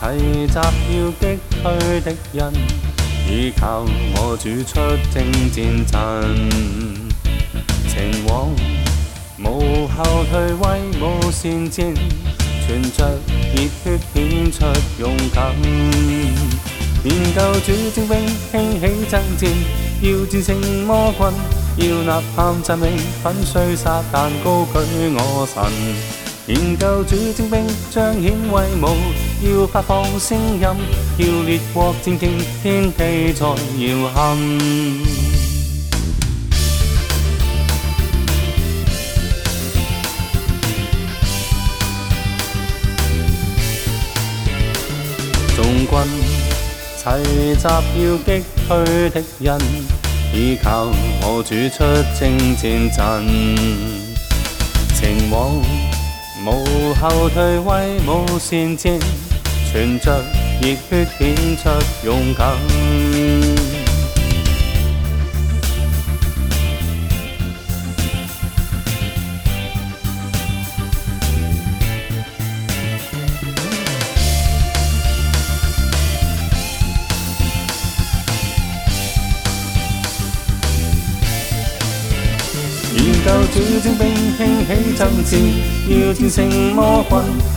齐集要击退敌人，依靠我主出征战阵，情往无后退，威武善战，存着热血显出勇敢。研究主精兵，兴起争战，要战胜魔君，要呐喊赞美，粉碎杀弹高举我神。研究主精兵，彰显威武。要發放聲音，要列國戰兢，天地在搖撼。眾軍齊集要擊退敵人，以求我主出征戰陣。情往無後退，威武善戰。存着热血，显出勇敢。研究战兵，兴起争战，要战胜魔鬼，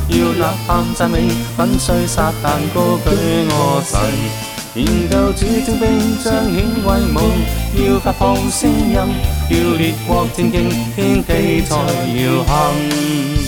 要呐喊赞美，粉碎撒旦高举恶势。研究主争兵，彰显威武，要发放声音，要列国正经，天地才摇撼。